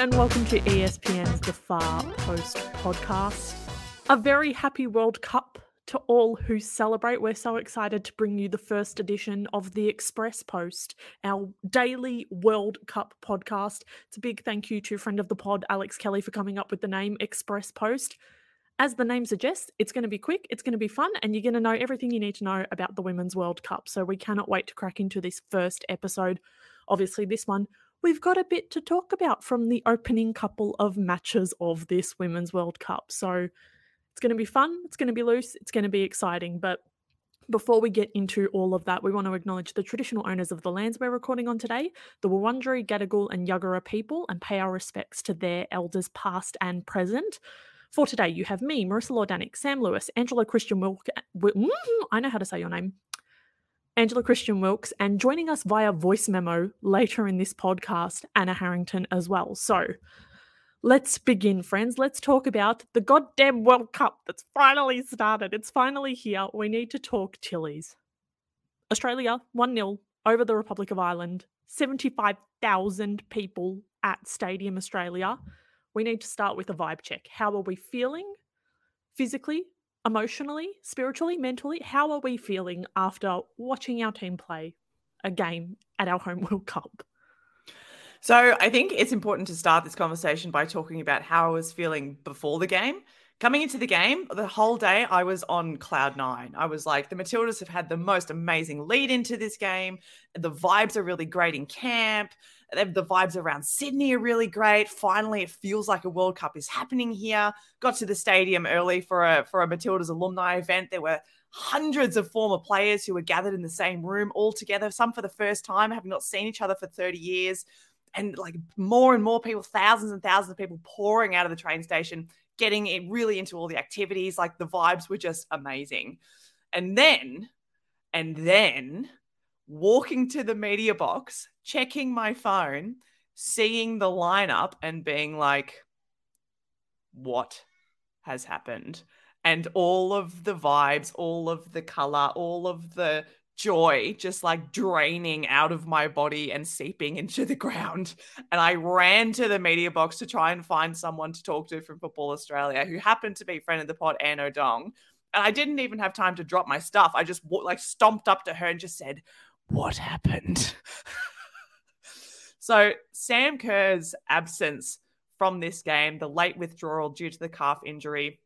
and welcome to ESPN's The Far Post podcast. A very happy World Cup to all who celebrate. We're so excited to bring you the first edition of the Express Post, our daily World Cup podcast. It's a big thank you to friend of the pod, Alex Kelly, for coming up with the name Express Post. As the name suggests, it's going to be quick, it's going to be fun, and you're going to know everything you need to know about the Women's World Cup. So we cannot wait to crack into this first episode. Obviously, this one we've got a bit to talk about from the opening couple of matches of this Women's World Cup. So it's going to be fun, it's going to be loose, it's going to be exciting. But before we get into all of that, we want to acknowledge the traditional owners of the lands we're recording on today, the Wurundjeri, Gadigal, and Yuggera people, and pay our respects to their elders past and present. For today, you have me, Marissa Lordanic, Sam Lewis, Angela Christian Wilk. Mm, I know how to say your name. Angela Christian Wilkes, and joining us via voice memo later in this podcast, Anna Harrington as well. So let's begin, friends. Let's talk about the goddamn World Cup that's finally started. It's finally here. We need to talk Tillies. Australia 1 0 over the Republic of Ireland, 75,000 people at Stadium Australia. We need to start with a vibe check. How are we feeling physically, emotionally, spiritually, mentally, how are we feeling after watching our team play a game at our home World Cup? So I think it's important to start this conversation by talking about how I was feeling before the game. Coming into the game, the whole day I was on cloud nine. I was like, the Matildas have had the most amazing lead into this game. The vibes are really great in camp. The vibes around Sydney are really great. Finally, it feels like a World Cup is happening here. Got to the stadium early for a for a Matildas alumni event. There were hundreds of former players who were gathered in the same room all together, some for the first time, having not seen each other for 30 years. And like more and more people, thousands and thousands of people pouring out of the train station, getting it really into all the activities. Like the vibes were just amazing. And then, and then walking to the media box, checking my phone, seeing the lineup, and being like, what has happened? And all of the vibes, all of the color, all of the joy just like draining out of my body and seeping into the ground. And I ran to the media box to try and find someone to talk to from Football Australia who happened to be friend of the pod, Anne O'Dong. And I didn't even have time to drop my stuff. I just like stomped up to her and just said, what happened? so, Sam Kerr's absence from this game, the late withdrawal due to the calf injury,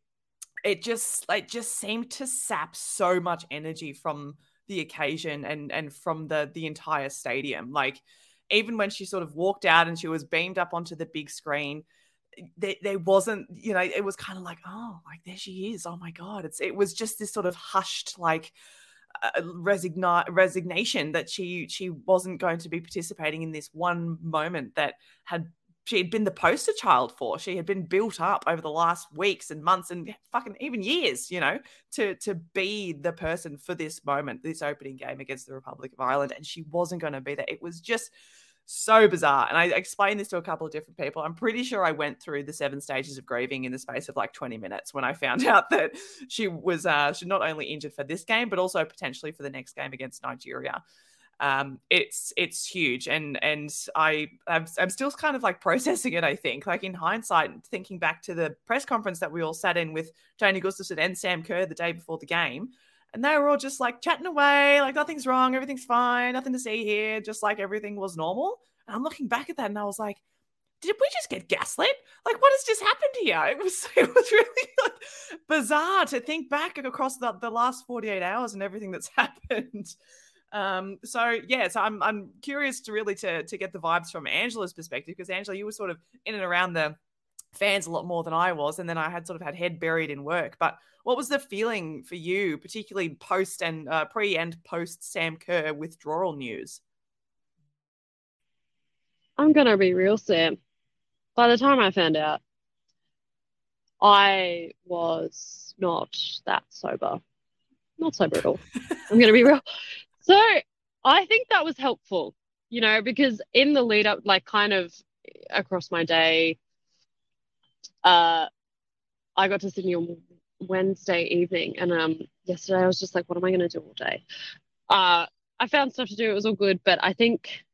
it just it just seemed to sap so much energy from the occasion and and from the the entire stadium. Like even when she sort of walked out and she was beamed up onto the big screen, there, there wasn't you know it was kind of like oh like there she is oh my god it's it was just this sort of hushed like resigna- resignation that she she wasn't going to be participating in this one moment that had she had been the poster child for. She had been built up over the last weeks and months and fucking even years, you know, to to be the person for this moment, this opening game against the Republic of Ireland, and she wasn't going to be there. It was just so bizarre. And I explained this to a couple of different people. I'm pretty sure I went through the seven stages of grieving in the space of like 20 minutes when I found out that she was uh, she not only injured for this game, but also potentially for the next game against Nigeria. Um, it's it's huge, and and I I'm, I'm still kind of like processing it. I think, like in hindsight, thinking back to the press conference that we all sat in with Tony Gustafsson and Sam Kerr the day before the game, and they were all just like chatting away, like nothing's wrong, everything's fine, nothing to see here, just like everything was normal. And I'm looking back at that and I was like, did we just get gaslit? Like, what has just happened here? It was it was really like, bizarre to think back across the, the last 48 hours and everything that's happened. Um, so yeah, so I'm I'm curious to really to to get the vibes from Angela's perspective because Angela, you were sort of in and around the fans a lot more than I was, and then I had sort of had head buried in work. But what was the feeling for you, particularly post and uh, pre and post Sam Kerr withdrawal news? I'm gonna be real, Sam. By the time I found out, I was not that sober. Not sober at all. I'm gonna be real. So I think that was helpful, you know, because in the lead up, like kind of across my day, uh, I got to Sydney on Wednesday evening, and um, yesterday I was just like, what am I going to do all day? Uh, I found stuff to do. It was all good, but I think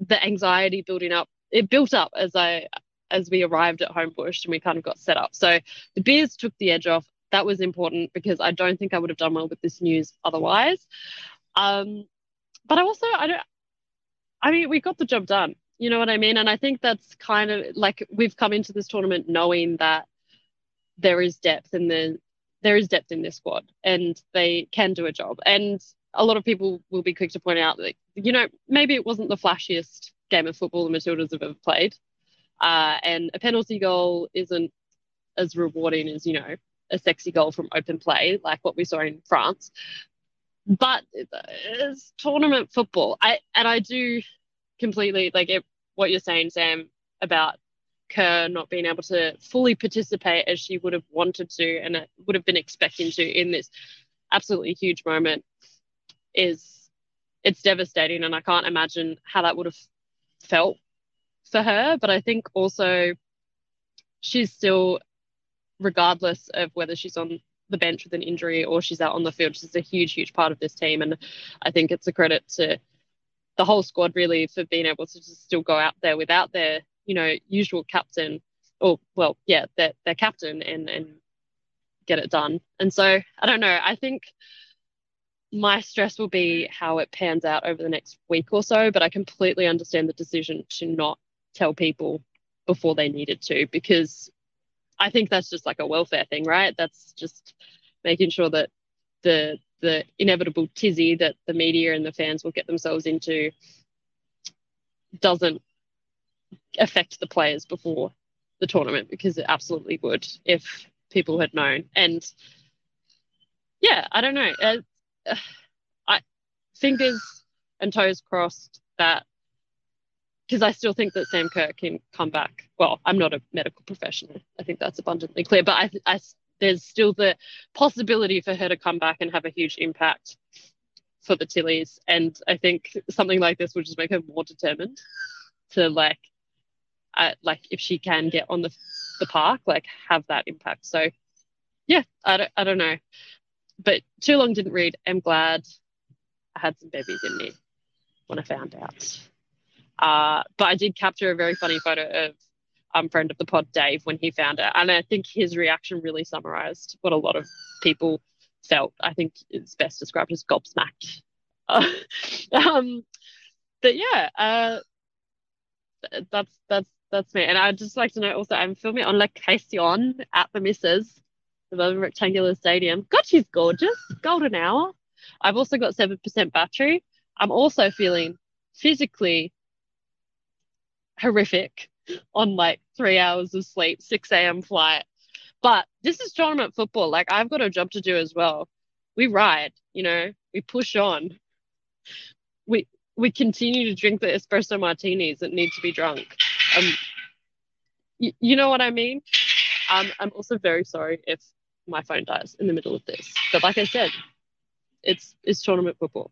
the anxiety building up, it built up as I as we arrived at Homebush and we kind of got set up. So the beers took the edge off. That was important because I don't think I would have done well with this news otherwise. Um, but I also I don't. I mean, we got the job done. You know what I mean? And I think that's kind of like we've come into this tournament knowing that there is depth in the there is depth in this squad and they can do a job. And a lot of people will be quick to point out that you know maybe it wasn't the flashiest game of football the Matildas have ever played, uh, and a penalty goal isn't as rewarding as you know a sexy goal from open play like what we saw in France. But it's tournament football. I and I do completely like it, what you're saying, Sam, about Kerr not being able to fully participate as she would have wanted to and would have been expecting to in this absolutely huge moment is it's devastating and I can't imagine how that would have felt for her but I think also she's still regardless of whether she's on the bench with an injury or she's out on the field she's a huge huge part of this team and I think it's a credit to the whole squad really for being able to just still go out there without their you know usual captain or well yeah their, their captain and and get it done. And so i don't know i think my stress will be how it pans out over the next week or so but i completely understand the decision to not tell people before they needed to because i think that's just like a welfare thing right? That's just making sure that the the inevitable tizzy that the media and the fans will get themselves into doesn't affect the players before the tournament because it absolutely would if people had known. And yeah, I don't know. Uh, I fingers and toes crossed that because I still think that Sam Kerr can come back. Well, I'm not a medical professional. I think that's abundantly clear. But I, I there's still the possibility for her to come back and have a huge impact for the Tillies. And I think something like this would just make her more determined to like, uh, like if she can get on the the park, like have that impact. So yeah, I don't, I don't know, but too long didn't read. I'm glad I had some babies in me when I found out. Uh, but I did capture a very funny photo of um, friend of the pod, Dave, when he found it. And I think his reaction really summarized what a lot of people felt. I think it's best described as gobsmacked. Uh, um, but yeah, uh, that's that's that's me. And I'd just like to know also, I'm filming on location at the Misses, the rectangular stadium. God, she's gorgeous. Golden hour. I've also got 7% battery. I'm also feeling physically horrific on like three hours of sleep, 6 a.m. flight. But this is tournament football. Like I've got a job to do as well. We ride, you know, we push on. We we continue to drink the espresso martinis that need to be drunk. Um, y- you know what I mean? Um, I'm also very sorry if my phone dies in the middle of this. But like I said, it's it's tournament football.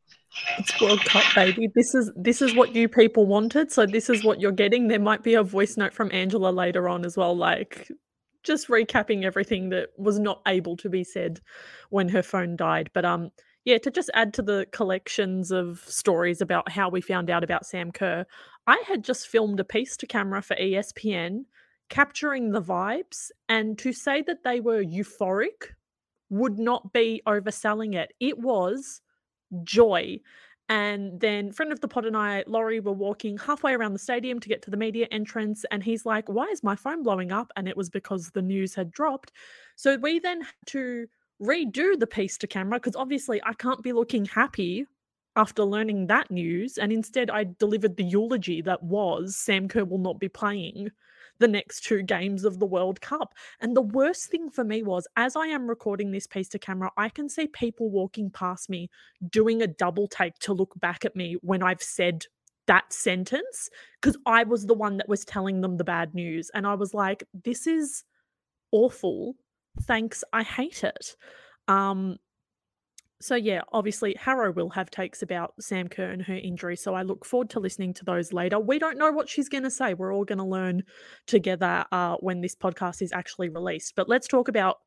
It's World Cup, baby. This is this is what you people wanted, so this is what you're getting. There might be a voice note from Angela later on as well, like just recapping everything that was not able to be said when her phone died. But um, yeah, to just add to the collections of stories about how we found out about Sam Kerr, I had just filmed a piece to camera for ESPN capturing the vibes, and to say that they were euphoric would not be overselling it. It was joy. And then friend of the pod and I, Laurie, were walking halfway around the stadium to get to the media entrance, and he's like, "Why is my phone blowing up?" And it was because the news had dropped. So we then had to redo the piece to camera because obviously I can't be looking happy after learning that news. And instead, I delivered the eulogy that was Sam Kerr will not be playing the next two games of the World Cup. And the worst thing for me was, as I am recording this piece to camera, I can see people walking past me doing a double take to look back at me when I've said that sentence because I was the one that was telling them the bad news. And I was like, this is awful. Thanks. I hate it. Um, So yeah, obviously Harrow will have takes about Sam Kerr and her injury. So I look forward to listening to those later. We don't know what she's going to say. We're all going to learn together uh, when this podcast is actually released. But let's talk about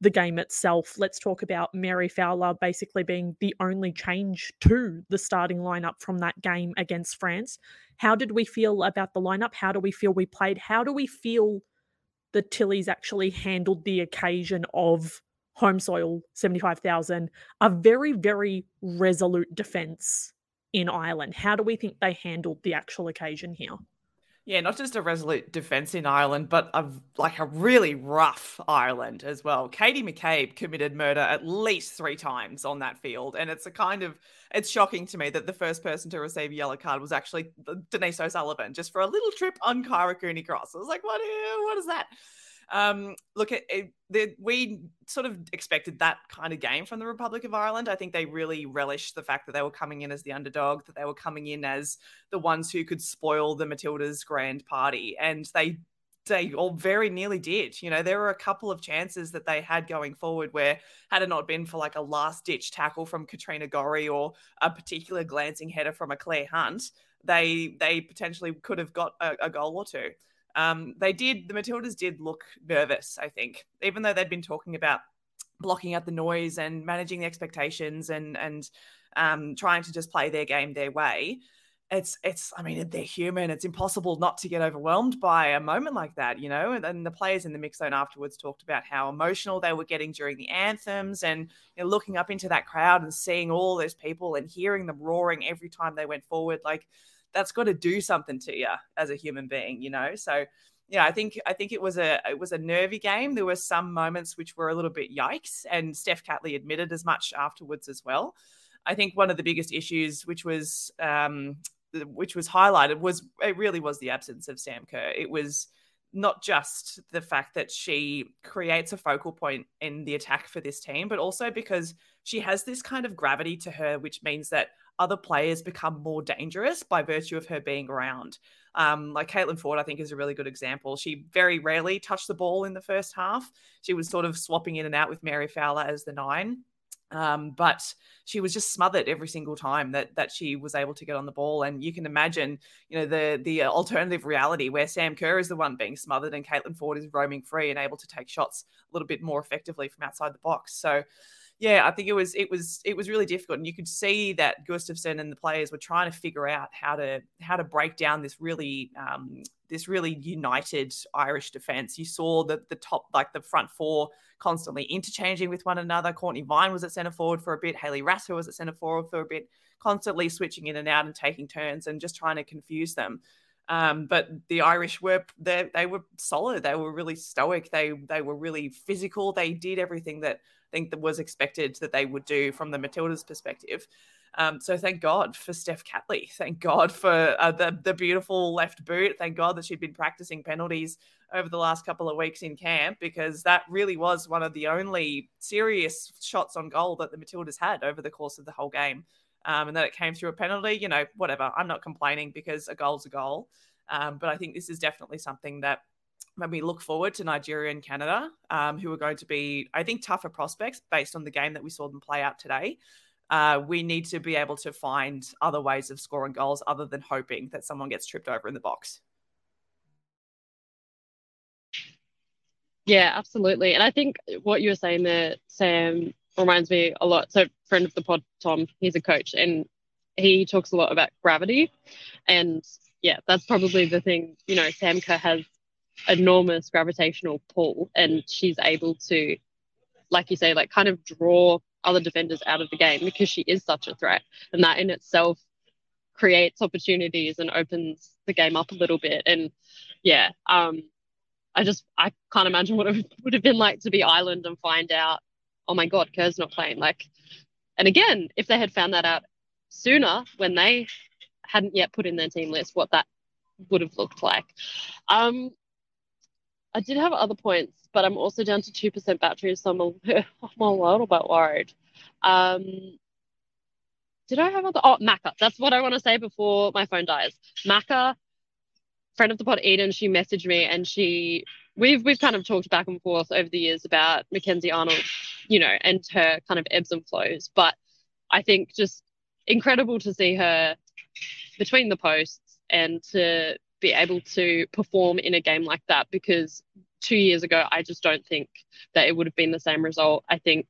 the game itself. Let's talk about Mary Fowler basically being the only change to the starting lineup from that game against France. How did we feel about the lineup? How do we feel we played? How do we feel the Tillies actually handled the occasion of home soil 75,000, a very, very resolute defense in Ireland. How do we think they handled the actual occasion here? Yeah, not just a resolute defense in Ireland, but a, like a really rough Ireland as well. Katie McCabe committed murder at least three times on that field, and it's a kind of it's shocking to me that the first person to receive a yellow card was actually uh, Denise O'Sullivan, just for a little trip on Kyra Cooney Cross. I was like, what? What is that? Um, look, it, the, we sort of expected that kind of game from the Republic of Ireland. I think they really relished the fact that they were coming in as the underdog, that they were coming in as the ones who could spoil the Matildas' grand party, and they they all very nearly did. You know, there were a couple of chances that they had going forward where, had it not been for like a last ditch tackle from Katrina Gorry or a particular glancing header from a Clare Hunt, they they potentially could have got a, a goal or two. Um, they did, the Matildas did look nervous, I think, even though they'd been talking about blocking out the noise and managing the expectations and, and um, trying to just play their game their way. It's, it's, I mean, they're human. It's impossible not to get overwhelmed by a moment like that, you know? And then the players in the mix zone afterwards talked about how emotional they were getting during the anthems and you know, looking up into that crowd and seeing all those people and hearing them roaring every time they went forward. Like, that's got to do something to you as a human being, you know. So yeah, I think I think it was a it was a nervy game. There were some moments which were a little bit yikes, and Steph Catley admitted as much afterwards as well. I think one of the biggest issues, which was um, which was highlighted, was it really was the absence of Sam Kerr. It was not just the fact that she creates a focal point in the attack for this team, but also because she has this kind of gravity to her, which means that other players become more dangerous by virtue of her being around. Um, like Caitlin Foord, I think, is a really good example. She very rarely touched the ball in the first half. She was sort of swapping in and out with Mary Fowler as the nine. Um, but she was just smothered every single time that that she was able to get on the ball. And you can imagine, you know, the the alternative reality where Sam Kerr is the one being smothered and Caitlin Foord is roaming free and able to take shots a little bit more effectively from outside the box. So yeah, I think it was it was it was really difficult, and you could see that Gustafsson and the players were trying to figure out how to how to break down this really um, this really united Irish defense. You saw that the top like the front four constantly interchanging with one another. Cortnee Vine was at centre forward for a bit. Hayley Raso was at centre forward for a bit, constantly switching in and out and taking turns and just trying to confuse them. Um, but the Irish were they, they were solid. They were really stoic. They they were really physical. They did everything that I think that was expected that they would do from the Matildas' perspective. Um, so thank God for Steph Catley. Thank God for uh, the the beautiful left boot. Thank God that she'd been practicing penalties over the last couple of weeks in camp because that really was one of the only serious shots on goal that the Matildas had over the course of the whole game. Um, and that it came through a penalty, you know, whatever. I'm not complaining because a goal's a goal. Um, but I think this is definitely something that when we look forward to Nigeria and Canada, um, who are going to be, I think, tougher prospects based on the game that we saw them play out today. Uh, we need to be able to find other ways of scoring goals other than hoping that someone gets tripped over in the box. Yeah, absolutely. And I think what you were saying there, Sam, reminds me a lot. So, friend of the pod, Tom, he's a coach and he talks a lot about gravity. And yeah, that's probably the thing, you know, Sam Kerr has enormous gravitational pull and she's able to like you say like kind of draw other defenders out of the game because she is such a threat and that in itself creates opportunities and opens the game up a little bit and yeah um i just i can't imagine what it would have been like to be Ireland and find out oh my god kerr's not playing like and again if they had found that out sooner when they hadn't yet put in their team list what that would have looked like um I did have other points, but I'm also down to 2% battery, so I'm a, I'm a little bit worried. Um, did I have other? Oh, Macca. That's what I want to say before my phone dies. Macca, friend of the pod, Eden, she messaged me and she, we've, we've kind of talked back and forth over the years about Mackenzie Arnold, you know, and her kind of ebbs and flows. But I think just incredible to see her between the posts and to be able to perform in a game like that because two years ago, I just don't think that it would have been the same result. I think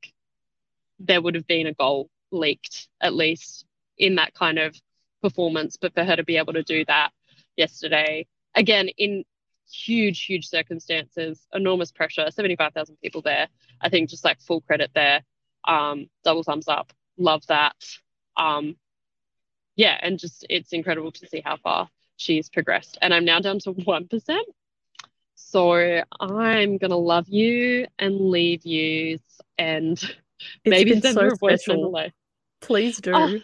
there would have been a goal leaked at least in that kind of performance. But for her to be able to do that yesterday, again, in huge, huge circumstances, enormous pressure, 75,000 people there. I think just like full credit there. Um, double thumbs up. Love that. Um, yeah, and just it's incredible to see how far she's progressed. And I'm now down to 1%. So I'm going to love you and leave you and maybe send so her a voice away. Please do. Oh,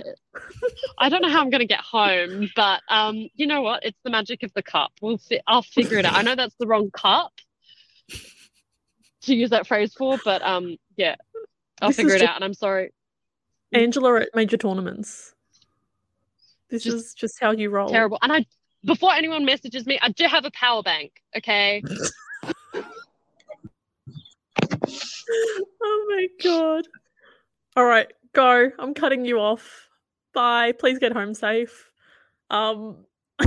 I don't know how I'm going to get home, but um, you know what? It's the magic of the cup. We'll fi- I'll figure it out. I know that's the wrong cup to use that phrase for, but um, yeah, I'll this figure it out. And I'm sorry, Angela at major tournaments. This just is just how you roll. Terrible. And I, before anyone messages me, I do have a power bank. Okay. oh my god. All right, go. I'm cutting you off. Bye. Please get home safe. Um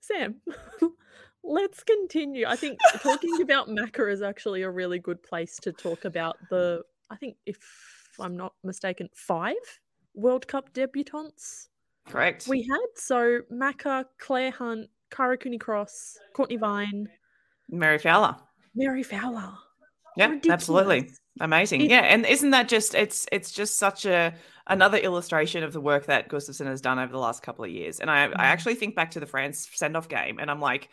Sam, let's continue. I think talking about Macca is actually a really good place to talk about the I think if I'm not mistaken, five World Cup debutantes. Correct. We had so Macca, Clare Hunt, Kyra Cooney Cross, Cortnee Vine, Mary Fowler. Mary Fowler. Yeah, absolutely. Amazing. Yeah, and isn't that just it's it's just such a another illustration of the work that Gustafsson has done over the last couple of years. And I, I mm. actually think back to the France send-off game and I'm like,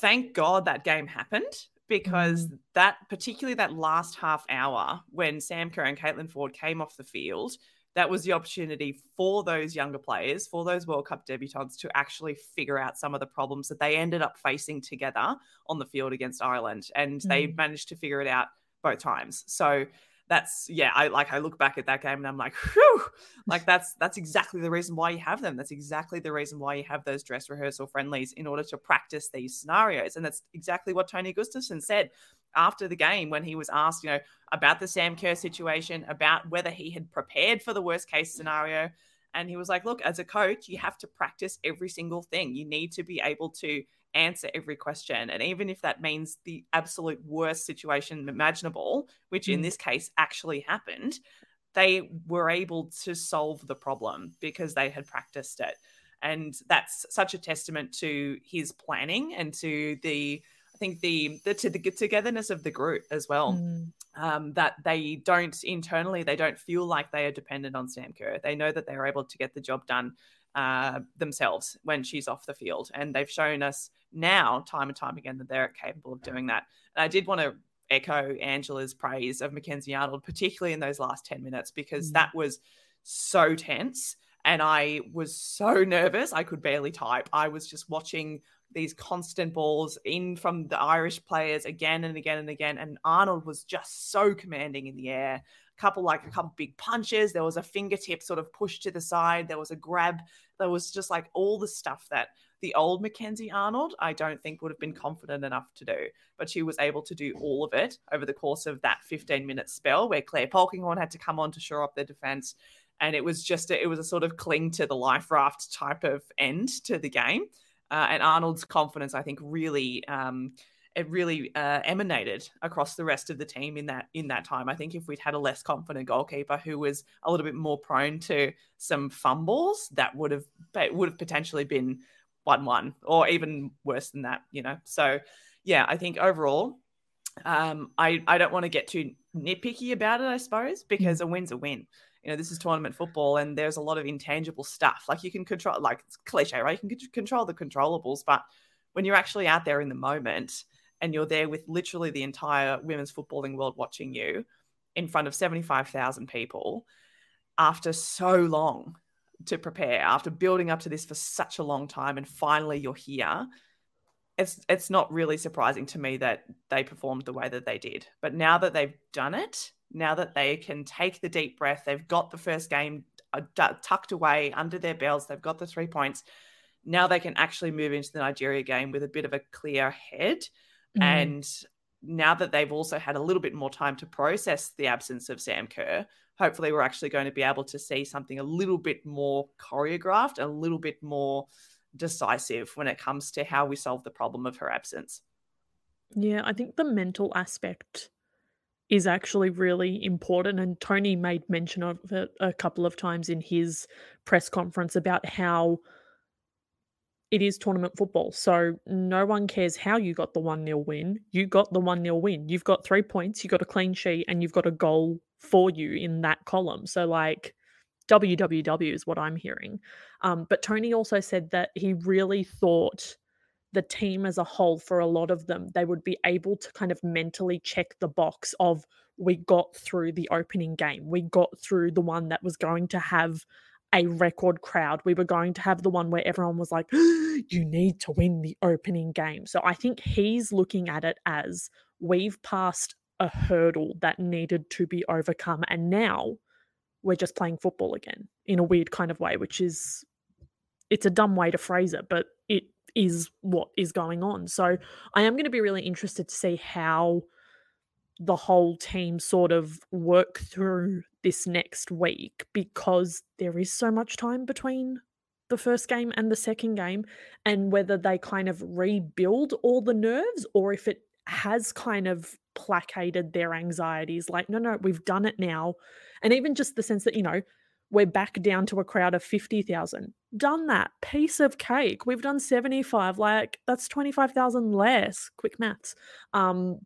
thank God that game happened because mm. that particularly that last half hour when Sam Kerr and Caitlin Foord came off the field, that was the opportunity for those younger players, for those World Cup debutants to actually figure out some of the problems that they ended up facing together on the field against Ireland. And mm. they managed to figure it out both times. So that's yeah, I like I look back at that game and I'm like, whew, like that's that's exactly the reason why you have them. That's exactly the reason why you have those dress rehearsal friendlies in order to practice these scenarios. And that's exactly what Tony Gustafsson said after the game when he was asked, you know, about the Sam Kerr situation, about whether he had prepared for the worst case scenario. And he was like, look, as a coach, you have to practice every single thing. You need to be able to answer every question. And even if that means the absolute worst situation imaginable, which mm. in this case actually happened, they were able to solve the problem because they had practiced it. And that's such a testament to his planning and to the I think the the, to the togetherness of the group as well. Mm. Um, that they don't internally, they don't feel like they are dependent on Sam Kerr. They know that they are able to get the job done uh, themselves when she's off the field, and they've shown us now, time and time again, that they're capable of doing that. And I did want to echo Angela's praise of Mackenzie Arnold, particularly in those last 10 minutes, because mm. that was so tense. And I was so nervous, I could barely type. I was just watching these constant balls in from the Irish players again and again and again. And Arnold was just so commanding in the air. A couple like a couple big punches. There was a fingertip sort of pushed to the side. There was a grab. There was just like all the stuff that the old Mackenzie Arnold, I don't think would have been confident enough to do. But she was able to do all of it over the course of that 15 minute spell where Clare Polkinghorne had to come on to shore up their defense. And it was just, a, it was a sort of cling to the life raft type of end to the game. Uh, and Arnold's confidence, I think, really. Um, it really uh, emanated across the rest of the team in that in that time. I think if we'd had a less confident goalkeeper who was a little bit more prone to some fumbles, that would have would have potentially been one one or even worse than that. You know, so yeah, I think overall, um, I I don't want to get too nitpicky about it. I suppose because a win's a win you know, this is tournament football and there's a lot of intangible stuff. Like you can control, like it's cliche, right? You can control the controllables, but when you're actually out there in the moment and you're there with literally the entire women's footballing world watching you in front of 75,000 people after so long to prepare, after building up to this for such a long time, and finally you're here. It's it's not really surprising to me that they performed the way that they did. But now that they've done it, now that they can take the deep breath, they've got the first game uh, tucked away under their belts, they've got the three points. Now they can actually move into the Nigeria game with a bit of a clear head. Mm. And now that they've also had a little bit more time to process the absence of Sam Kerr, hopefully we're actually going to be able to see something a little bit more choreographed, a little bit more decisive when it comes to how we solve the problem of her absence. Yeah, I think the mental aspect is actually really important. And Tony made mention of it a couple of times in his press conference about how it is tournament football. So no one cares how you got the 1 0 win. You got the 1 0 win. You've got three points, you've got a clean sheet, and you've got a goal for you in that column. So, like, WWW is what I'm hearing. Um, but Tony also said that he really thought the team as a whole, for a lot of them, they would be able to kind of mentally check the box of we got through the opening game. We got through the one that was going to have a record crowd. We were going to have the one where everyone was like, you need to win the opening game. So I think he's looking at it as we've passed a hurdle that needed to be overcome. And now we're just playing football again in a weird kind of way, which is, it's a dumb way to phrase it, but it is what is going on. So I am going to be really interested to see how the whole team sort of work through this next week because there is so much time between the first game and the second game and whether they kind of rebuild all the nerves or if it has kind of placated their anxieties like no no we've done it now and even just the sense that you know we're back down to a crowd of 50,000 done that piece of cake we've done 75 like that's 25,000 less quick maths um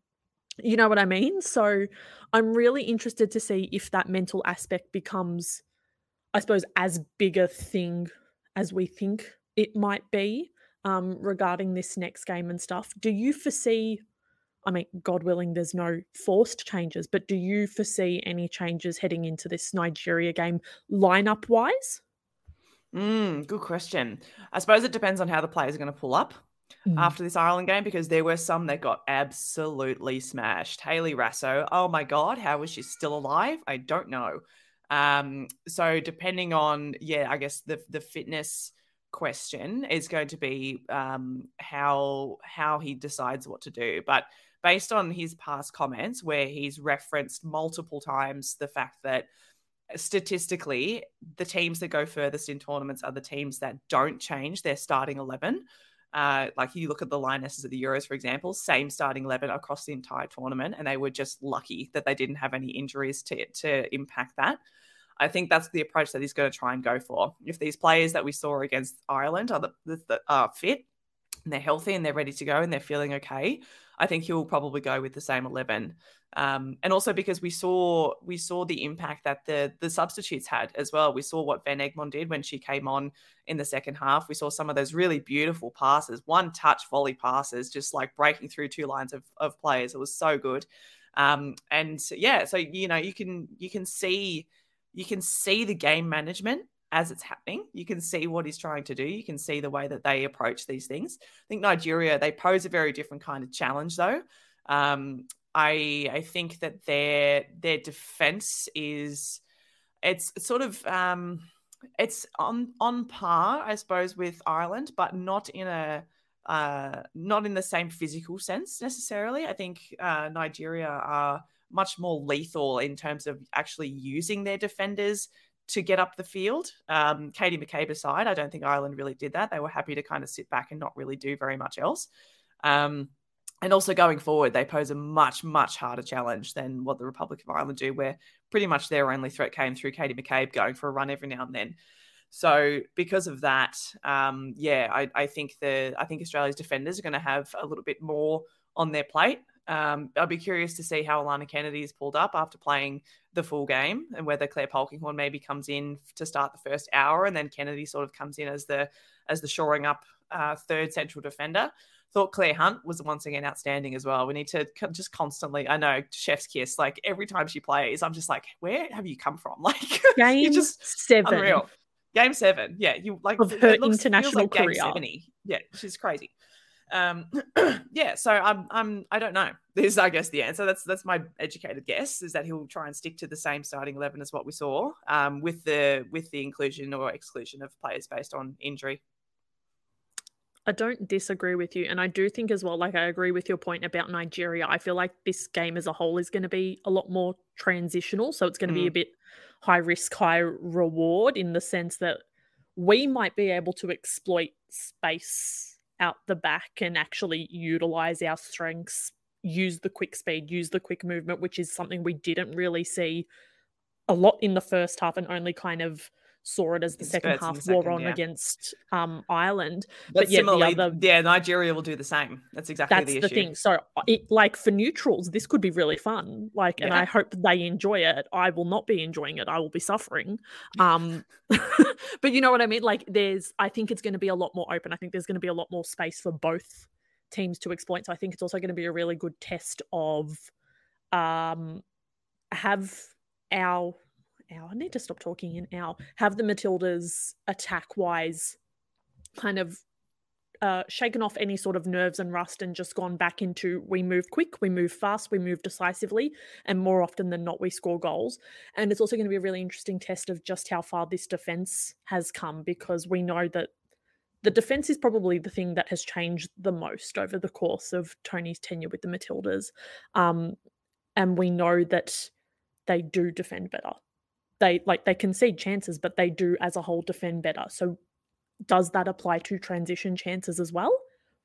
you know what I mean? So I'm really interested to see if that mental aspect becomes, I suppose, as big a thing as we think it might be um, regarding this next game and stuff. Do you foresee? I mean, God willing, there's no forced changes, but do you foresee any changes heading into this Nigeria game lineup wise? Mm, good question. I suppose it depends on how the players are going to pull up mm. after this Ireland game because there were some that got absolutely smashed. Hayley Raso, oh my God, how was she still alive? I don't know. Um, so depending on, yeah, I guess the the fitness question is going to be um, how how he decides what to do. But based on his past comments, where he's referenced multiple times the fact that statistically the teams that go furthest in tournaments are the teams that don't change their starting 11 uh, like you look at the Lionesses of the Euros, for example, same starting 11 across the entire tournament, and they were just lucky that they didn't have any injuries to, to impact that. I think that's the approach that he's going to try and go for. If these players that we saw against Ireland are, the, the, the, are fit and they're healthy and they're ready to go and they're feeling okay, I think he'll probably go with the same 11. Um, and also because we saw we saw the impact that the the substitutes had as well. We saw what Van Egmond did when she came on in the second half. We saw some of those really beautiful passes, one touch volley passes, just like breaking through two lines of, of players. It was so good. Um, and yeah, so you know you can you can see you can see the game management as it's happening. You can see what he's trying to do. You can see the way that they approach these things. I think Nigeria they pose a very different kind of challenge though. Um, I I think that their their defense is it's sort of um, it's on on par, I suppose, with Ireland, but not in a uh, not in the same physical sense necessarily. I think uh, Nigeria are much more lethal in terms of actually using their defenders to get up the field. Um, Katie McCabe aside, I don't think Ireland really did that. They were happy to kind of sit back and not really do very much else. Um, and also going forward, they pose a much, much harder challenge than what the Republic of Ireland do, where pretty much their only threat came through Katie McCabe going for a run every now and then. So because of that, um, yeah, I, I, think the I think Australia's defenders are going to have a little bit more on their plate. Um, I'd be curious to see how Alana Kennedy is pulled up after playing the full game, and whether Clare Polkinghorne maybe comes in to start the first hour, and then Kennedy sort of comes in as the as the shoring up uh, third central defender thought Clare Hunt was once again outstanding as well. We need to just constantly, I know, chef's kiss. Like every time she plays, I'm just like, where have you come from? Like game just seven, unreal. Game seven, yeah, you like of her looks, international like career. 70. Yeah, she's crazy. Um, yeah, so I'm, I'm, I don't know. This is, I guess, the answer. That's that's my educated guess is that he'll try and stick to the same starting eleven as what we saw, um, with the with the inclusion or exclusion of players based on injury. I don't disagree with you. And I do think as well, like, I agree with your point about Nigeria. I feel like this game as a whole is going to be a lot more transitional. So it's going to be a Mm. bit high risk, high reward in the sense that we might be able to exploit space out the back and actually utilize our strengths, use the quick speed, use the quick movement, which is something we didn't really see a lot in the first half and only kind of saw it as the second half the war second, on yeah. against um, Ireland. But, But yet similarly, other- yeah, Nigeria will do the same. That's exactly That's the the, issue. thing. So, uh, it, like for neutrals, this could be really fun. Like, and I hope they enjoy it. I will not be enjoying it. I will be suffering. Um, but you know what I mean. Like, there's. I think it's going to be a lot more open. I think there's going to be a lot more space for both teams to exploit. So I think it's also going to be a really good test of, um, have our. Our, I need to stop talking in our. Have the Matildas attack wise kind of uh, shaken off any sort of nerves and rust and just gone back into we move quick, we move fast, we move decisively, and more often than not, we score goals. And it's also going to be a really interesting test of just how far this defense has come because we know that the defense is probably the thing that has changed the most over the course of Tony's tenure with the Matildas. Um, and we know that they do defend better. They like they concede chances, but they do as a whole defend better. So does that apply to transition chances as well?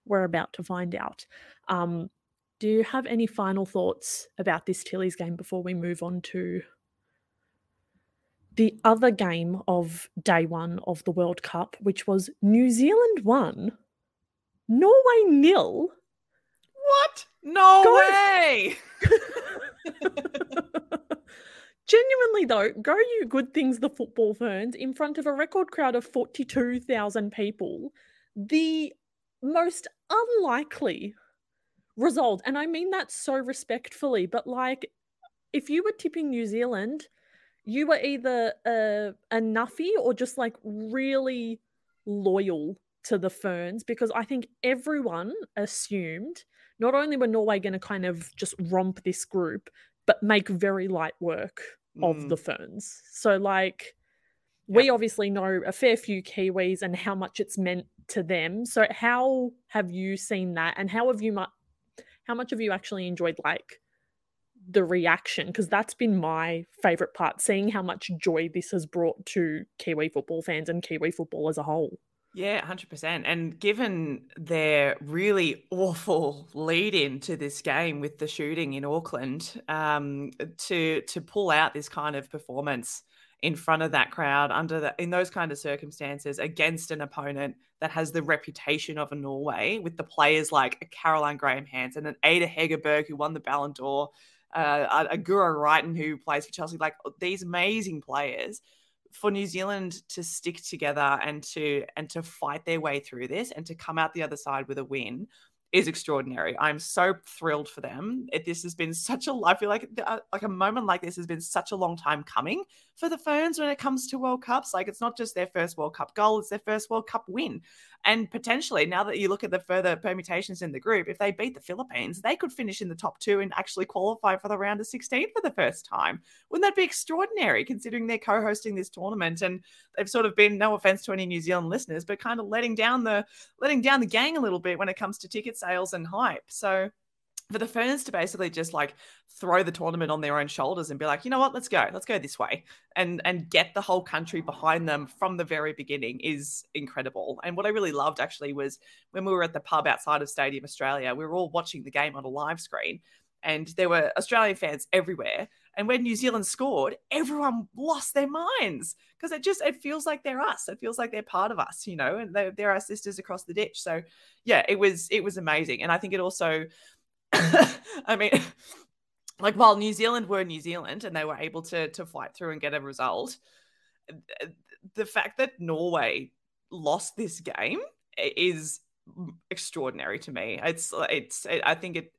We're about to find out. Um, do you have any final thoughts about this Tilly's game before we move on to the other game of day one of the World Cup, which was New Zealand one, Norway nil? What? No Go- way! Genuinely, though, go you good things, the football ferns, in front of a record crowd of 42,000 people. The most unlikely result, and I mean that so respectfully, but like if you were tipping New Zealand, you were either a, a nuffy or just like really loyal to the Ferns because I think everyone assumed not only were Norway going to kind of just romp this group, but make very light work of Mm. the Ferns. So, like, we obviously know a fair few Kiwis and how much it's meant to them. So, how have you seen that, and how have you mu- how much have you actually enjoyed like the reaction? Because that's been my favorite part, seeing how much joy this has brought to Kiwi football fans and Kiwi football as a whole. Yeah, 100%. And given their really awful lead in to this game with the shooting in Auckland, um, to to pull out this kind of performance in front of that crowd under the, in those kind of circumstances against an opponent that has the reputation of a Norway with the players like Caroline Graham Hansen and Ada Hegerberg who won the Ballon d'Or, uh, a Guro Reiten who plays for Chelsea, like these amazing players for New Zealand to stick together and to and to fight their way through this and to come out the other side with a win is extraordinary. I'm so thrilled for them. It, this has been such a I feel like uh, like a moment like this has been such a long time coming for the Ferns when it comes to World Cups. Like it's not just their first World Cup goal, it's their first World Cup win. And potentially now that you look at the further permutations in the group, if they beat the Philippines, they could finish in the top 2 and actually qualify for the round of 16 for the first time. Wouldn't that be extraordinary considering they're co-hosting this tournament and they've sort of been no offense to any New Zealand listeners, but kind of letting down the letting down the gang a little bit when it comes to ticket sales and hype. So for the Ferns to basically just like throw the tournament on their own shoulders and be like, you know what, let's go, let's go this way, and and get the whole country behind them from the very beginning is incredible. And what I really loved actually was when we were at the pub outside of Stadium Australia, we were all watching the game on a live screen, and there were Australian fans everywhere. And when New Zealand scored, everyone lost their minds because it just it feels like they're us. It feels like they're part of us, you know, and they're, they're our sisters across the ditch. So yeah, it was it was amazing, and I think it also. I mean, like while New Zealand were New Zealand and they were able to to fight through and get a result, the fact that Norway lost this game is extraordinary to me. It's it's I think it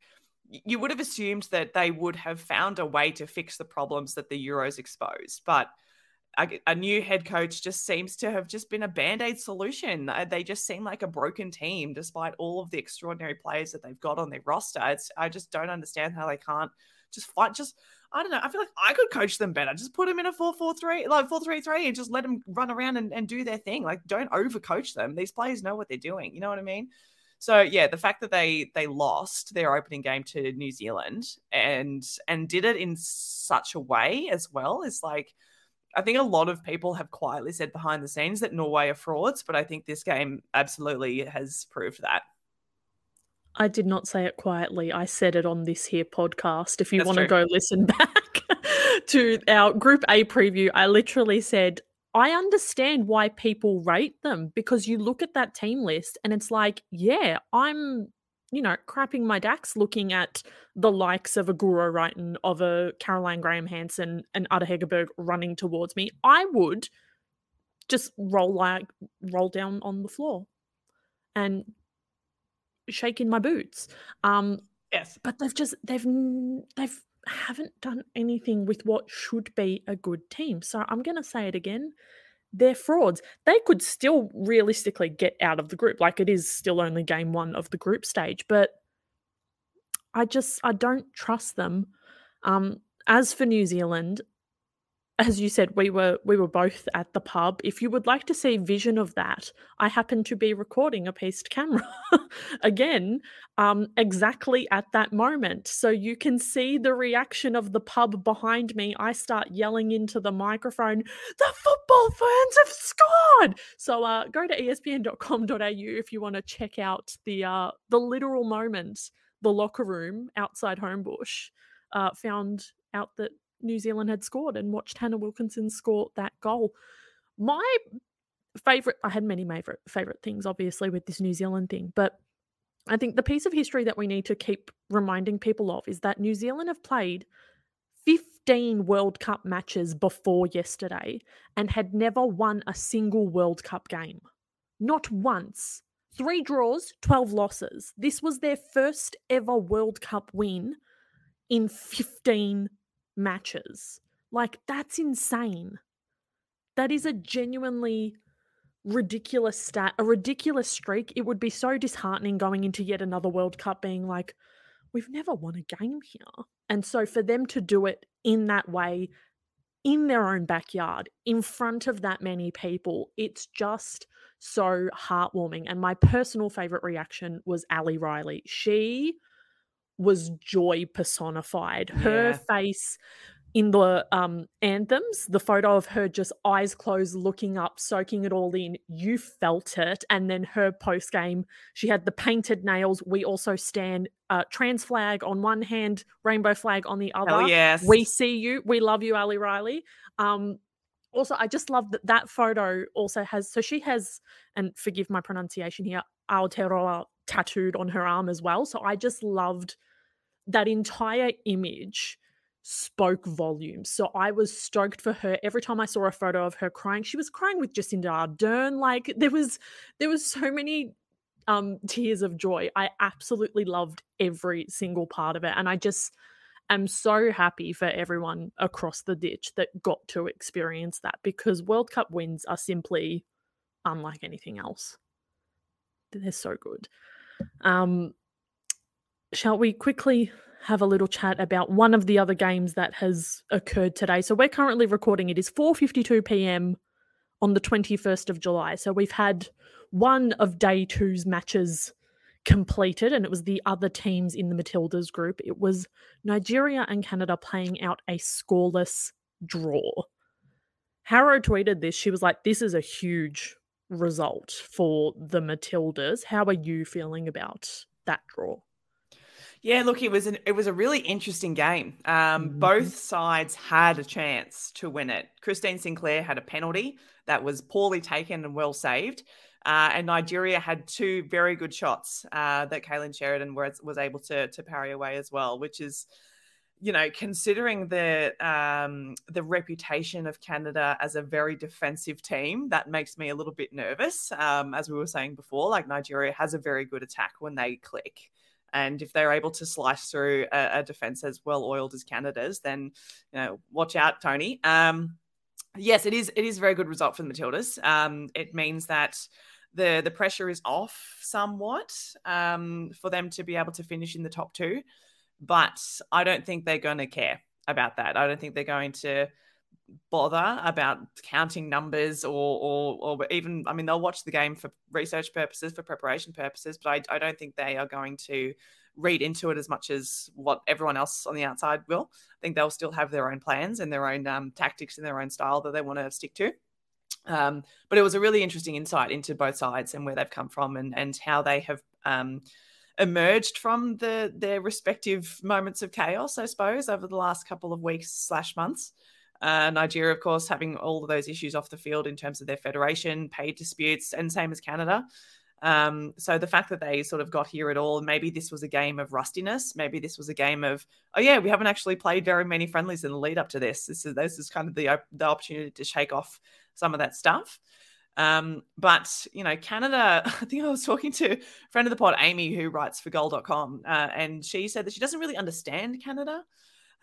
you would have assumed that they would have found a way to fix the problems that the Euros exposed, but a, new head coach just seems to have just been a band-aid solution. Uh, They just seem like a broken team despite all of the extraordinary players that they've got on their roster. It's I just don't understand how they can't just fight just I don't know. I feel like I could coach them better. Just put them in a 4 4 3, like 4 3 3, and just let them run around and, and do their thing. Like, don't overcoach them. These players know what they're doing. You know what I mean? So yeah, the fact that they they lost their opening game to New Zealand and and did it in such a way as well is like I think a lot of people have quietly said behind the scenes that Norway are frauds, but I think this game absolutely has proved that. I did not say it quietly. I said it on this here podcast. If you want to go listen back to our Group A preview, I literally said, I understand why people rate them because you look at that team list and it's like, yeah, I'm, you know, crapping my dacks looking at the likes of a Guro Reiten, of a Caroline Graham Hansen, and Ada Hegerberg running towards me. I would just roll like roll down on the floor and shake in my boots. Um, yes, but they've just they've they've haven't done anything with what should be a good team. So I'm going to say it again. They're frauds. They could still realistically get out of the group. Like it is still only game one of the group stage, but I just I don't trust them. Um, as for New Zealand, as you said, we were we were both at the pub. If you would like to see vision of that, I happen to be recording a paced camera again, um, exactly at that moment, so you can see the reaction of the pub behind me. I start yelling into the microphone, "The Football Ferns have scored!" So uh, go to espn.com.au if you want to check out the uh, the literal moment, the locker room outside Homebush uh, found out that New Zealand had scored and watched Hannah Wilkinson score that goal. My favorite, I had many favorite favorite things, obviously, with this New Zealand thing, but I think the piece of history that we need to keep reminding people of is that New Zealand have played 15 World Cup matches before yesterday and had never won a single World Cup game. Not once. Three draws, 12 losses. This was their first ever World Cup win in 15 matches. Like, that's insane. That is a genuinely ridiculous stat, a ridiculous streak. It would be so disheartening going into yet another World Cup being like, we've never won a game here. And so for them to do it in that way, in their own backyard, in front of that many people, it's just so heartwarming. And my personal favorite reaction was Ali Riley. She was joy personified. Her yeah. face in the um, anthems, the photo of her just eyes closed, looking up, soaking it all in. You felt it. And then her post game, she had the painted nails. We also stand uh, trans flag on one hand, rainbow flag on the other. Oh, yes. We see you. We love you, Ali Riley. Um, also, I just love that that photo also has, so she has, and forgive my pronunciation here, Aotearoa tattooed on her arm as well. So I just loved that entire image spoke volumes. So I was stoked for her. Every time I saw a photo of her crying, she was crying with Jacinda Ardern. Like there was there was so many um tears of joy. I absolutely loved every single part of it. And I just am so happy for everyone across the ditch that got to experience that because World Cup wins are simply unlike anything else. They're so good. Um shall we quickly have a little chat about one of the other games that has occurred today? So we're currently recording it is 4:52 p.m. on the 21st of July. So we've had one of day two's matches completed and it was the other teams in the Matildas group. It was Nigeria and Canada playing out a scoreless draw. Harrow tweeted this. She was like, This is a huge result for the Matildas. How are you feeling about that draw? Yeah, look, it was an it was a really interesting game. Um, mm-hmm. Both sides had a chance to win it. Christine Sinclair had a penalty that was poorly taken and well saved, uh, and Nigeria had two very good shots uh, that Kailen Sheridan was was able to to parry away as well, which is. You know, considering the um, the reputation of Canada as a very defensive team, that makes me a little bit nervous. Um, as we were saying before, like Nigeria has a very good attack when they click. And if they're able to slice through a, a defense as well oiled as Canada's, then you know, watch out, Tony. Um, yes, it is. It is a very good result for the Matildas. Um, it means that the the pressure is off somewhat um, for them to be able to finish in the top two, but I don't think they're going to care. about that. I don't think they're going to bother about counting numbers or, or, or even, I mean, they'll watch the game for research purposes, for preparation purposes, but I, I don't think they are going to read into it as much as what everyone else on the outside will. I think they'll still have their own plans and their own um, tactics and their own style that they want to stick to. Um, but it was a really interesting insight into both sides and where they've come from and, and how they have um, emerged from the their respective moments of chaos, I suppose, over the last couple of weeks slash months. Uh, Nigeria, of course, having all of those issues off the field in terms of their federation, paid disputes, and same as Canada. Um, so the fact that they sort of got here at all, maybe this was a game of rustiness. Maybe this was a game of, oh yeah, we haven't actually played very many friendlies in the lead up to this. This is this is kind of the the opportunity to shake off some of that stuff. Um, but you know, Canada. I think I was talking to a friend of the pod, Amy, who writes for Goal.com, uh, and she said that she doesn't really understand Canada.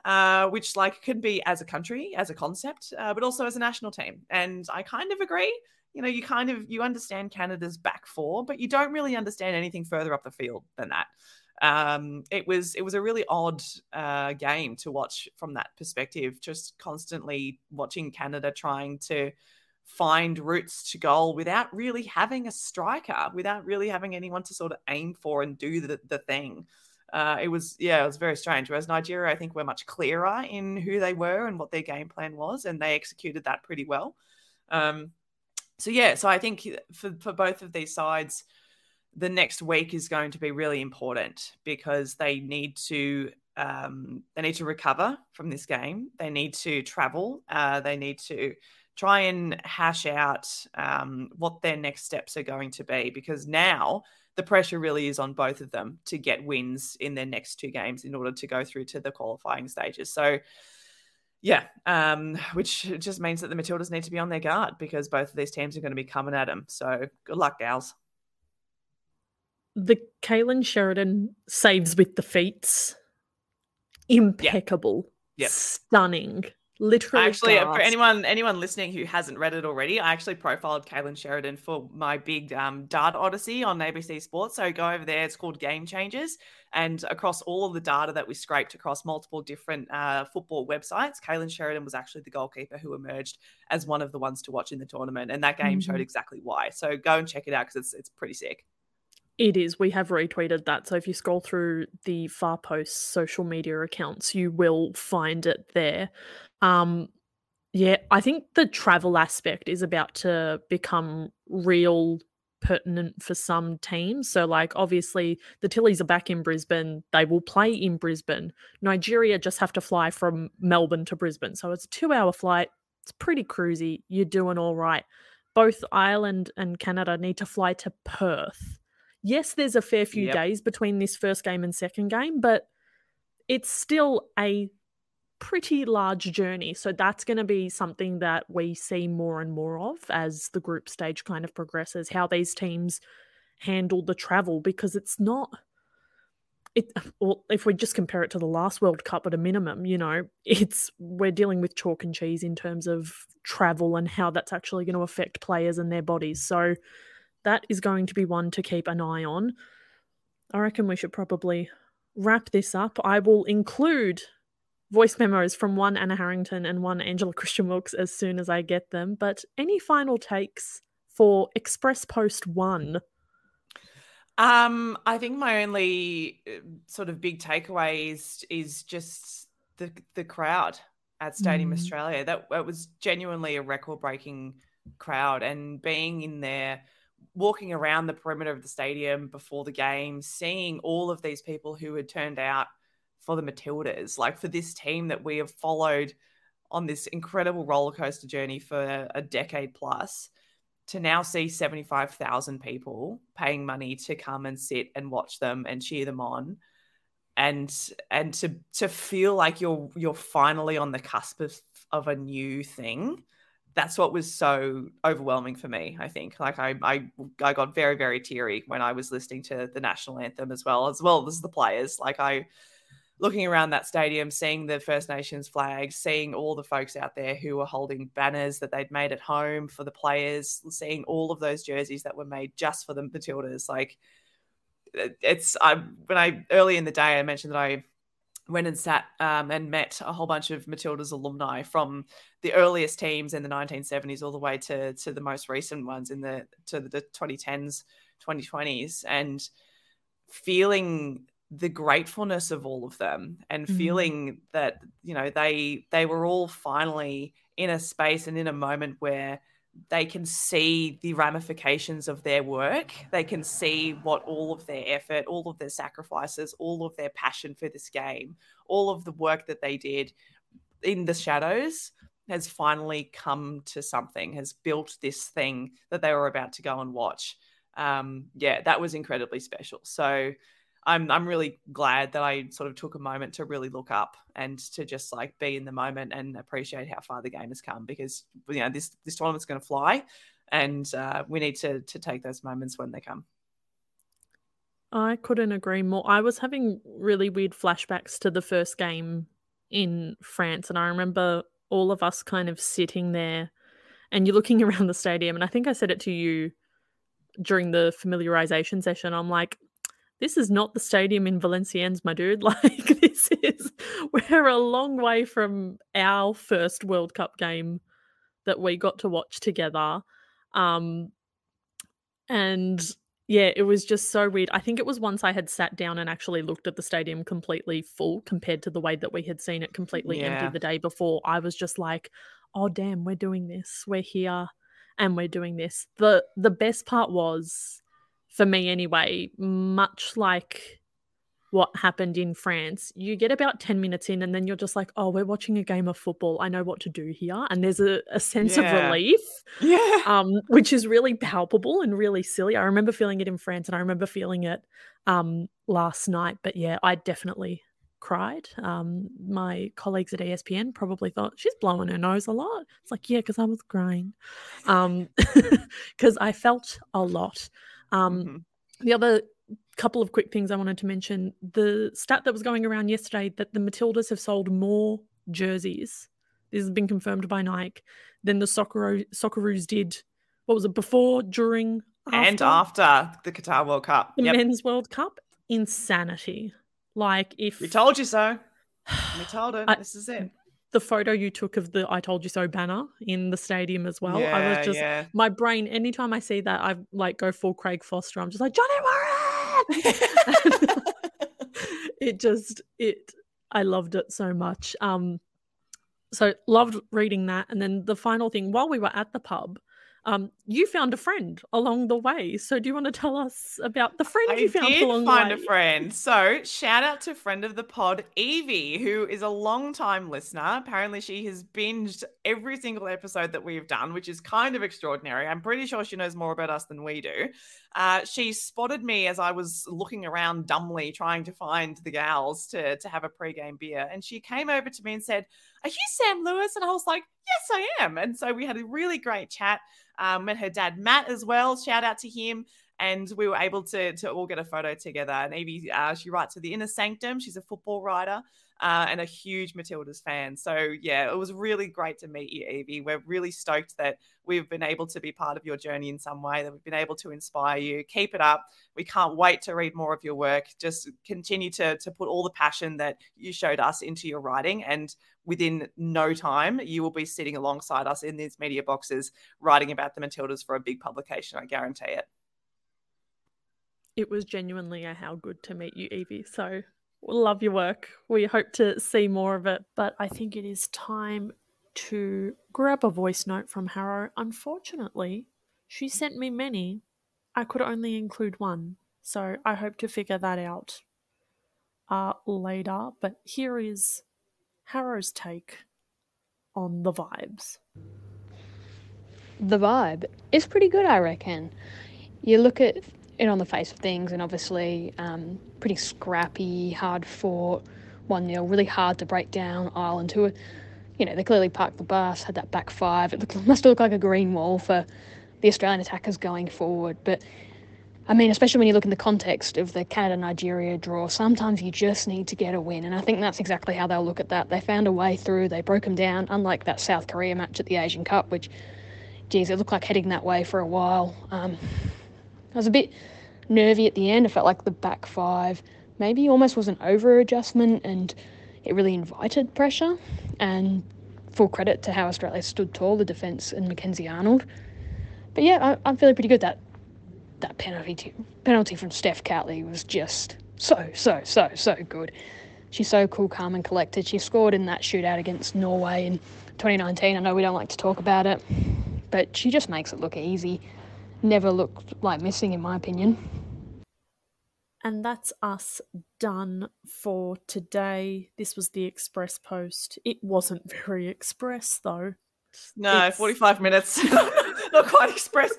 Uh, which like can be as a country, as a concept, uh, but also as a national team. And I kind of agree you know, you kind of you understand Canada's back four, but you don't really understand anything further up the field than that. Um, it was it was a really odd uh, game to watch from that perspective. Just constantly watching Canada trying to find routes to goal without really having a striker, without really having anyone to sort of aim for and do the, the thing. Uh, it was yeah, it was very strange. Whereas Nigeria, I think, were much clearer in who they were and what their game plan was, and they executed that pretty well. Um, so yeah, so I think for for both of these sides, the next week is going to be really important because they need to um, they need to recover from this game. They need to travel. Uh, they need to try and hash out um, what their next steps are going to be because now the pressure really is on both of them to get wins in their next two games in order to go through to the qualifying stages. So yeah, um, which just means that the Matildas need to be on their guard because both of these teams are going to be coming at them. So good luck, gals. The Kailen Sheridan saves with the feats, impeccable, yeah. Yep. stunning. Literally, actually, uh, for anyone anyone listening who hasn't read it already, I actually profiled Kailen Sheridan for my big um, dart odyssey on ABC Sports. So go over there. It's called Game Changers, and across all of the data that we scraped across multiple different uh, football websites, Kailen Sheridan was actually the goalkeeper who emerged as one of the ones to watch in the tournament, and that game mm-hmm. showed exactly why. So go and check it out because it's it's pretty sick. It is. We have retweeted that. So if you scroll through the Far Post social media accounts, you will find it there. Um, yeah, I think the travel aspect is about to become real pertinent for some teams. So, like, obviously, the Tillies are back in Brisbane. They will play in Brisbane. Nigeria just have to fly from Melbourne to Brisbane. So, it's a two hour flight. It's pretty cruisy. You're doing all right. Both Ireland and Canada need to fly to Perth yes, there's a fair few yep. days between this first game and second game, but it's still a pretty large journey. So that's going to be something that we see more and more of as the group stage kind of progresses, how these teams handle the travel because it's not it well, if we just compare it to the last World Cup at a minimum, you know, it's we're dealing with chalk and cheese in terms of travel and how that's actually going to affect players and their bodies. So that is going to be one to keep an eye on. I reckon we should probably wrap this up. I will include voice memos from one Anna Harrington and one Angela Christian Wilkes as soon as I get them. But any final takes for Express Post One? Um, I think my only uh, sort of big takeaway is is just the the crowd at Stadium mm. Australia. That, that was genuinely a record breaking crowd, and being in there walking around the perimeter of the stadium before the game, seeing all of these people who had turned out for the Matildas, like for this team that we have followed on this incredible roller coaster journey for a decade plus, to now see 75,000 people paying money to come and sit and watch them and cheer them on. And and to to feel like you're you're finally on the cusp of, of a new thing that's what was so overwhelming for me. I think like I, I I got very very teary when I was listening to the national anthem as well as well as the players. Like I looking around that stadium, seeing the First Nations flags, seeing all the folks out there who were holding banners that they'd made at home for the players, seeing all of those jerseys that were made just for the Matildas. Like it's I when I early in the day I mentioned that I went and sat um, and met a whole bunch of Matilda's alumni from the earliest teams in the 1970s all the way to to the most recent ones in the to the 2010s, 2020s, and feeling the gratefulness of all of them and mm-hmm. feeling that you know they they were all finally in a space and in a moment where they can see the ramifications of their work. They can see what all of their effort, all of their sacrifices, all of their passion for this game, all of the work that they did in the shadows has finally come to something, has built this thing that they were about to go and watch. Um, yeah, that was incredibly special. So I'm I'm really glad that I sort of took a moment to really look up and to just like be in the moment and appreciate how far the game has come because you know this this tournament's going to fly, and uh, we need to to take those moments when they come. I couldn't agree more. I was having really weird flashbacks to the first game in France, and I remember all of us kind of sitting there, and you're looking around the stadium, and I think I said it to you during the familiarization session. I'm like, this is not the stadium in Valenciennes, my dude. Like this is we're a long way from our first World Cup game that we got to watch together. Um and yeah, it was just so weird. I think it was once I had sat down and actually looked at the stadium completely full compared to the way that we had seen it completely yeah. empty the day before. I was just like, "Oh damn, we're doing this. We're here and we're doing this." The the best part was for me anyway, much like what happened in France, you get about 10 minutes in and then you're just like, oh, we're watching a game of football. I know what to do here. And there's a, a sense yeah. of relief, yeah. um, which is really palpable and really silly. I remember feeling it in France and I remember feeling it um, last night. But yeah, I definitely cried. Um, my colleagues at ESPN probably thought she's blowing her nose a lot. It's like, yeah, because I was crying. Because um, I felt a lot. Um, mm-hmm. The other couple of quick things I wanted to mention the stat that was going around yesterday that the Matildas have sold more jerseys. This has been confirmed by Nike than the Soccer- Socceroos did. What was it before, during, after? and after the Qatar World Cup, the yep. Men's World Cup? Insanity. Like if we told you so, we told her I, this is it the photo you took of the I told you so banner in the stadium as well. Yeah, I was just yeah. my brain anytime I see that I like go full Craig Foster. I'm just like Johnny Warren. it just it I loved it so much. Um so loved reading that and then the final thing while we were at the pub um, you found a friend along the way. So, do you want to tell us about the friend I you found did along find the way? a friend. So, shout out to friend of the pod, Evie, who is a long time listener. Apparently, she has binged every single episode that we've done, which is kind of extraordinary. I'm pretty sure she knows more about us than we do. Uh, she spotted me as I was looking around dumbly trying to find the gals to, to have a pre-game beer. And she came over to me and said, Are you Sam Lewis? And I was like, Yes, I am. And so we had a really great chat. Um, met her dad Matt as well. Shout out to him. And we were able to to all get a photo together. And Evie, uh, she writes for the Inner Sanctum. She's a football writer. Uh, and a huge Matildas fan. So, yeah, it was really great to meet you, Evie. We're really stoked that we've been able to be part of your journey in some way, that we've been able to inspire you. Keep it up. We can't wait to read more of your work. Just continue to, to put all the passion that you showed us into your writing. And within no time, you will be sitting alongside us in these media boxes writing about the Matildas for a big publication. I guarantee it. It was genuinely a how good to meet you, Evie. So love your work. We hope to see more of it. But I think it is time to grab a voice note from Harrow. Unfortunately, she sent me many. I could only include one. So I hope to figure that out uh, later. But here is Harrow's take on the vibes. The vibe is pretty good, I reckon. You look at it on the face of things, and obviously, um, pretty scrappy, hard fought, 1 0, really hard to break down Ireland, who, you know, they clearly parked the bus, had that back five. It looked, must look like a green wall for the Australian attackers going forward. But I mean, especially when you look in the context of the Canada Nigeria draw, sometimes you just need to get a win. And I think that's exactly how they'll look at that. They found a way through, they broke them down, unlike that South Korea match at the Asian Cup, which, geez, it looked like heading that way for a while. Um, I was a bit nervy at the end. I felt like the back five maybe almost was an over adjustment and it really invited pressure. And full credit to how Australia stood tall, the defence and Mackenzie Arnold. But yeah, I, am feeling pretty good. That that penalty penalty from Steph Catley was just so so so so good. She's so cool, calm, and collected. She scored in that shootout against Norway in 2019. I know we don't like to talk about it, but she just makes it look easy. Never looked like missing, in my opinion. And that's us done for today. This was the Express Post. It wasn't very express, though. No, it's... 45 minutes. Not quite express.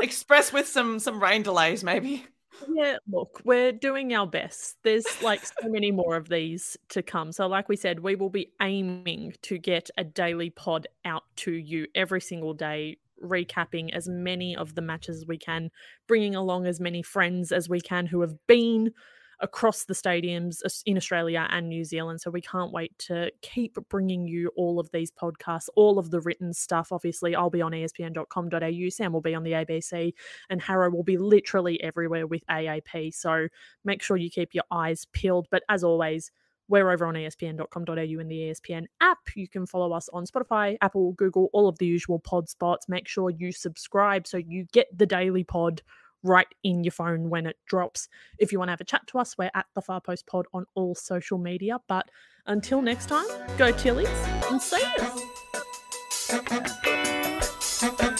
express with some some rain delays, maybe. Yeah, look, we're doing our best. There's like so many more of these to come. So, like we said, we will be aiming to get a daily pod out to you every single day recapping as many of the matches as we can, bringing along as many friends as we can who have been across the stadiums in Australia and New Zealand. So we can't wait to keep bringing you all of these podcasts, all of the written stuff. Obviously, I'll be on espn.com.au, Sam will be on the ABC, and Harrow will be literally everywhere with AAP. So make sure you keep your eyes peeled. But as always, we're over on espn.com.au in the ESPN app. You can follow us on Spotify, Apple, Google, all of the usual pod spots. Make sure you subscribe so you get the daily pod right in your phone when it drops. If you want to have a chat to us, we're at the Far Post Pod on all social media. But until next time, go Tillies and see us.